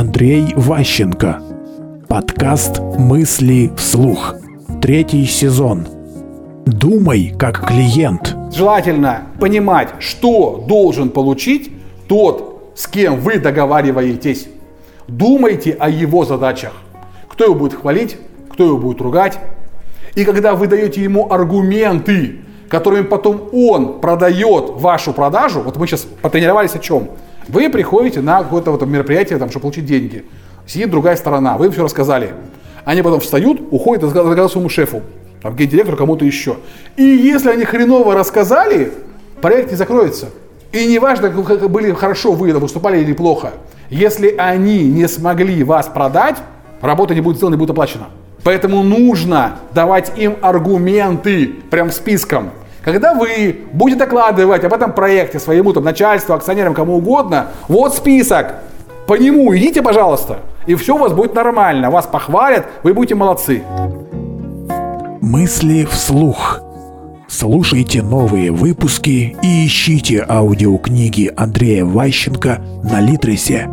Андрей Ващенко. Подкаст «Мысли вслух». Третий сезон. Думай как клиент. Желательно понимать, что должен получить тот, с кем вы договариваетесь. Думайте о его задачах. Кто его будет хвалить, кто его будет ругать. И когда вы даете ему аргументы, которыми потом он продает вашу продажу, вот мы сейчас потренировались о чем? Вы приходите на какое-то вот мероприятие, там, чтобы получить деньги. Сидит другая сторона, вы им все рассказали. Они потом встают, уходят и рассказывают своему шефу, там, гендиректору, кому-то еще. И если они хреново рассказали, проект не закроется. И неважно, как были хорошо вы выступали или плохо, если они не смогли вас продать, работа не будет сделана, не будет оплачена. Поэтому нужно давать им аргументы, прям списком. Когда вы будете докладывать об этом проекте своему там, начальству, акционерам, кому угодно, вот список, по нему идите, пожалуйста, и все у вас будет нормально, вас похвалят, вы будете молодцы. Мысли вслух. Слушайте новые выпуски и ищите аудиокниги Андрея Ващенко на Литресе.